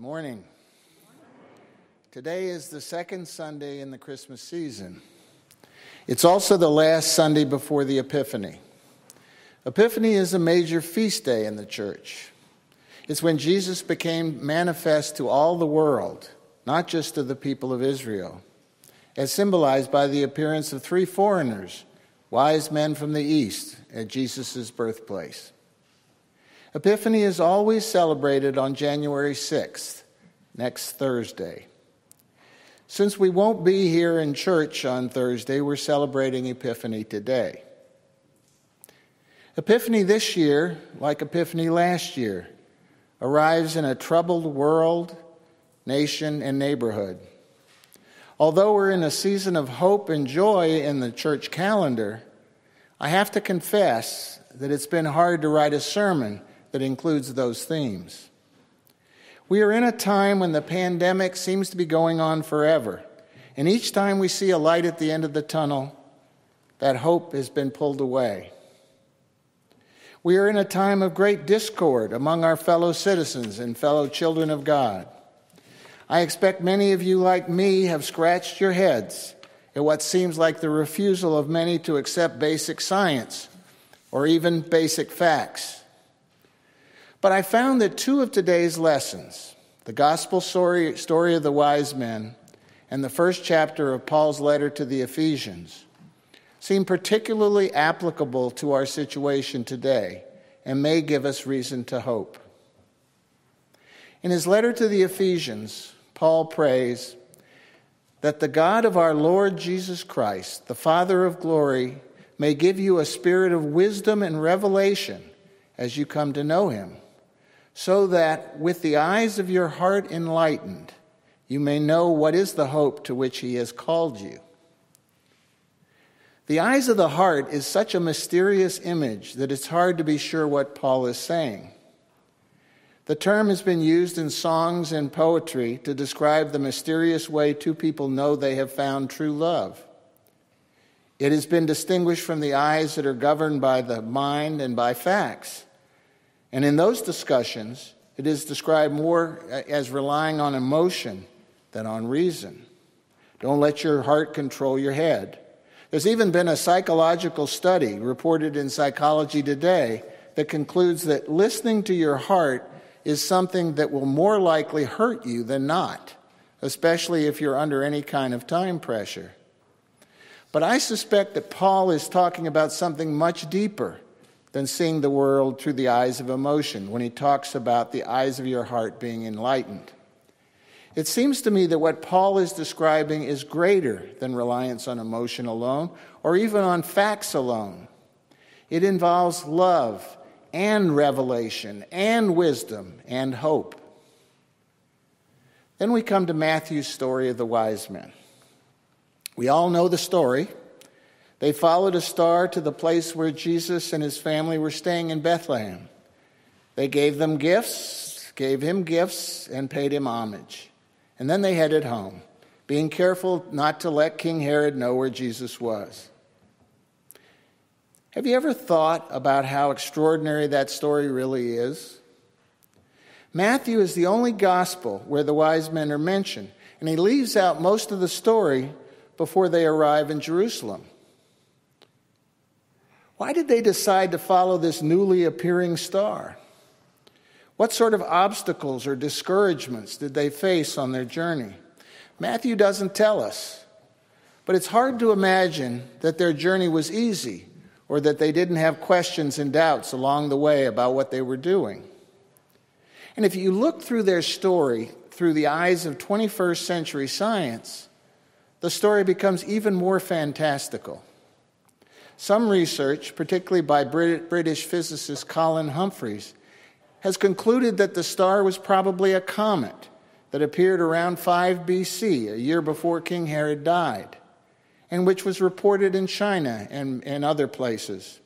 morning. Today is the second Sunday in the Christmas season. It's also the last Sunday before the Epiphany. Epiphany is a major feast day in the church. It's when Jesus became manifest to all the world, not just to the people of Israel, as symbolized by the appearance of three foreigners, wise men from the east, at Jesus' birthplace. Epiphany is always celebrated on January 6th, next Thursday. Since we won't be here in church on Thursday, we're celebrating Epiphany today. Epiphany this year, like Epiphany last year, arrives in a troubled world, nation, and neighborhood. Although we're in a season of hope and joy in the church calendar, I have to confess that it's been hard to write a sermon that includes those themes. We are in a time when the pandemic seems to be going on forever, and each time we see a light at the end of the tunnel, that hope has been pulled away. We are in a time of great discord among our fellow citizens and fellow children of God. I expect many of you, like me, have scratched your heads at what seems like the refusal of many to accept basic science or even basic facts. But I found that two of today's lessons, the gospel story, story of the wise men and the first chapter of Paul's letter to the Ephesians, seem particularly applicable to our situation today and may give us reason to hope. In his letter to the Ephesians, Paul prays that the God of our Lord Jesus Christ, the Father of glory, may give you a spirit of wisdom and revelation as you come to know him so that with the eyes of your heart enlightened, you may know what is the hope to which he has called you. The eyes of the heart is such a mysterious image that it's hard to be sure what Paul is saying. The term has been used in songs and poetry to describe the mysterious way two people know they have found true love. It has been distinguished from the eyes that are governed by the mind and by facts. And in those discussions, it is described more as relying on emotion than on reason. Don't let your heart control your head. There's even been a psychological study reported in Psychology Today that concludes that listening to your heart is something that will more likely hurt you than not, especially if you're under any kind of time pressure. But I suspect that Paul is talking about something much deeper than seeing the world through the eyes of emotion when he talks about the eyes of your heart being enlightened. It seems to me that what Paul is describing is greater than reliance on emotion alone or even on facts alone. It involves love and revelation and wisdom and hope. Then we come to Matthew's story of the wise men. We all know the story. They followed a star to the place where Jesus and his family were staying in Bethlehem. They gave them gifts, gave him gifts, and paid him homage. And then they headed home, being careful not to let King Herod know where Jesus was. Have you ever thought about how extraordinary that story really is? Matthew is the only gospel where the wise men are mentioned, and he leaves out most of the story before they arrive in Jerusalem. Why did they decide to follow this newly appearing star? What sort of obstacles or discouragements did they face on their journey? Matthew doesn't tell us, but it's hard to imagine that their journey was easy or that they didn't have questions and doubts along the way about what they were doing. And if you look through their story through the eyes of 21st century science, the story becomes even more fantastical. Some research, particularly by British physicist Colin Humphreys, has concluded that the star was probably a comet that appeared around 5 BC, a year before King Herod died, and which was reported in China and, and other places.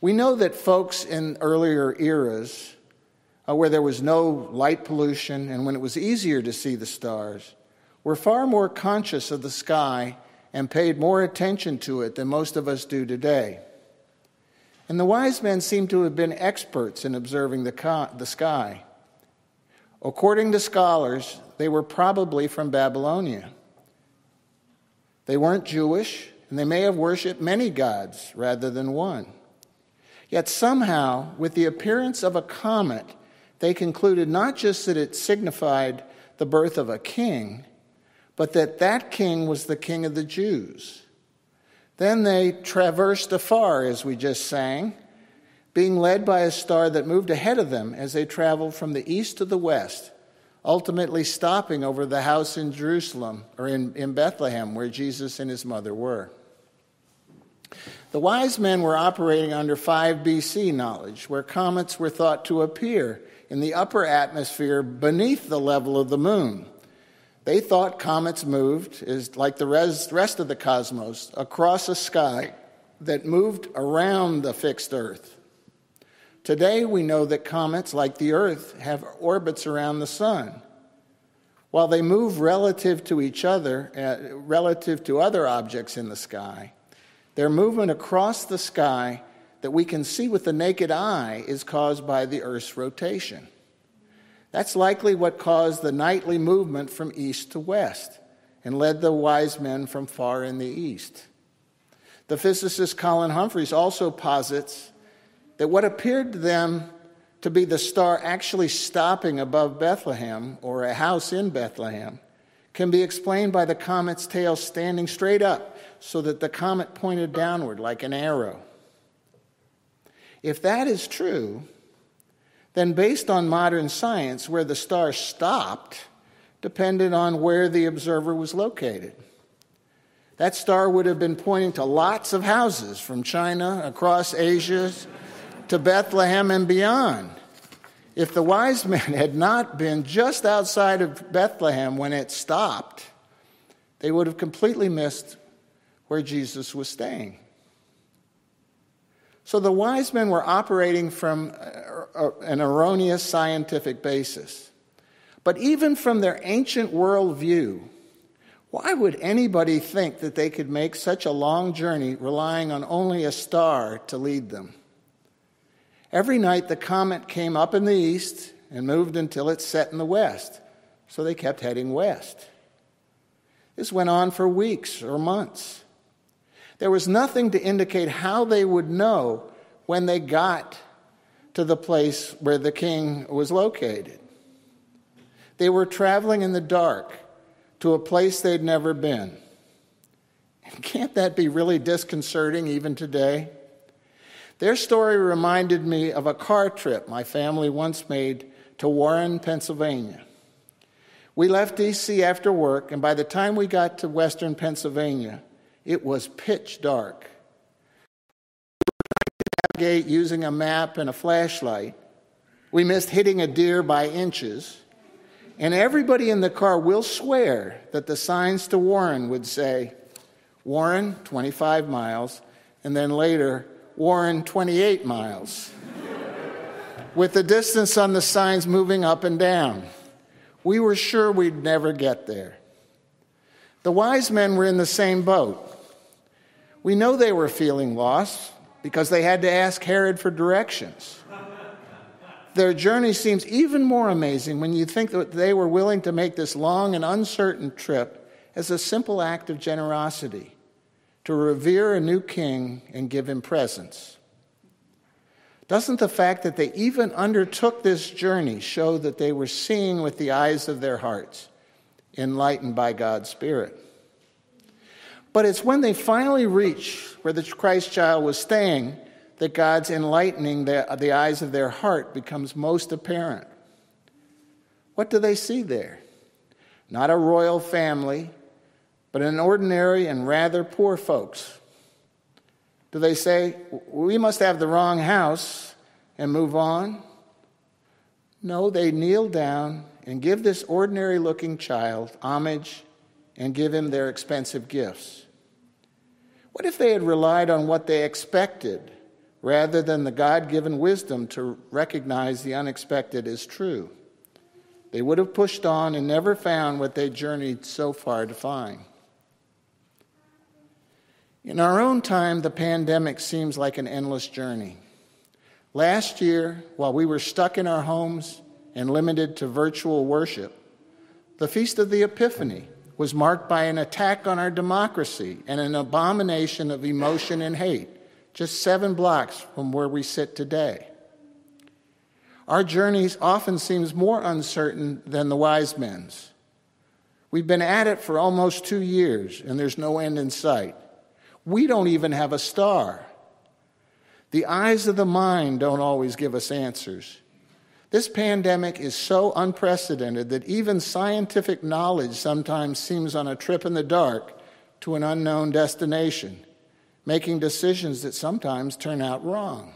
We know that folks in earlier eras, uh, where there was no light pollution and when it was easier to see the stars, were far more conscious of the sky and paid more attention to it than most of us do today. And the wise men seem to have been experts in observing the, the sky. According to scholars, they were probably from Babylonia. They weren't Jewish, and they may have worshiped many gods rather than one. Yet somehow, with the appearance of a comet, they concluded not just that it signified the birth of a king, but that that king was the king of the Jews. Then they traversed afar, as we just sang, being led by a star that moved ahead of them as they traveled from the east to the west, ultimately stopping over the house in Jerusalem or in, in Bethlehem where Jesus and his mother were. The wise men were operating under 5 BC knowledge, where comets were thought to appear in the upper atmosphere beneath the level of the moon. They thought comets moved, is like the rest of the cosmos, across a sky that moved around the fixed Earth. Today, we know that comets, like the Earth, have orbits around the sun. While they move relative to each other, uh, relative to other objects in the sky, their movement across the sky that we can see with the naked eye is caused by the Earth's rotation. That's likely what caused the nightly movement from east to west and led the wise men from far in the east. The physicist Colin Humphreys also posits that what appeared to them to be the star actually stopping above Bethlehem or a house in Bethlehem can be explained by the comet's tail standing straight up so that the comet pointed downward like an arrow. If that is true, then based on modern science, where the star stopped depended on where the observer was located. That star would have been pointing to lots of houses from China across Asia to Bethlehem and beyond. If the wise men had not been just outside of Bethlehem when it stopped, they would have completely missed where Jesus was staying. So the wise men were operating from uh, uh, an erroneous scientific basis. But even from their ancient worldview, why would anybody think that they could make such a long journey relying on only a star to lead them? Every night the comet came up in the east and moved until it set in the west, so they kept heading west. This went on for weeks or months. There was nothing to indicate how they would know when they got to the place where the king was located. They were traveling in the dark to a place they'd never been. Can't that be really disconcerting even today? Their story reminded me of a car trip my family once made to Warren, Pennsylvania. We left DC after work, and by the time we got to western Pennsylvania, it was pitch dark. We were trying to navigate using a map and a flashlight. We missed hitting a deer by inches. And everybody in the car will swear that the signs to Warren would say, Warren, 25 miles, and then later, Warren, 28 miles, with the distance on the signs moving up and down. We were sure we'd never get there. The wise men were in the same boat. We know they were feeling lost because they had to ask Herod for directions. Their journey seems even more amazing when you think that they were willing to make this long and uncertain trip as a simple act of generosity to revere a new king and give him presents. Doesn't the fact that they even undertook this journey show that they were seeing with the eyes of their hearts, enlightened by God's Spirit? But it's when they finally reach where the Christ child was staying that God's enlightening the, the eyes of their heart becomes most apparent. What do they see there? Not a royal family, but an ordinary and rather poor folks. Do they say, we must have the wrong house and move on? No, they kneel down and give this ordinary looking child homage and give him their expensive gifts. What if they had relied on what they expected rather than the God given wisdom to recognize the unexpected as true? They would have pushed on and never found what they journeyed so far to find. In our own time, the pandemic seems like an endless journey. Last year, while we were stuck in our homes and limited to virtual worship. The Feast of the Epiphany was marked by an attack on our democracy and an abomination of emotion and hate, just seven blocks from where we sit today. Our journeys often seems more uncertain than the wise men's. We've been at it for almost two years, and there's no end in sight. We don't even have a star. The eyes of the mind don't always give us answers. This pandemic is so unprecedented that even scientific knowledge sometimes seems on a trip in the dark to an unknown destination, making decisions that sometimes turn out wrong.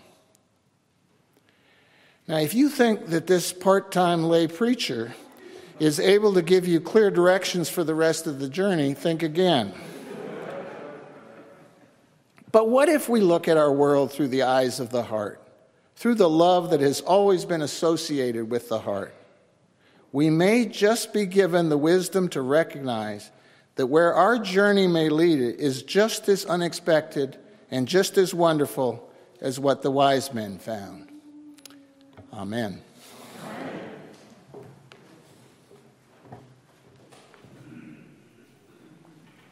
Now, if you think that this part time lay preacher is able to give you clear directions for the rest of the journey, think again. but what if we look at our world through the eyes of the heart? Through the love that has always been associated with the heart. We may just be given the wisdom to recognize that where our journey may lead is just as unexpected and just as wonderful as what the wise men found. Amen.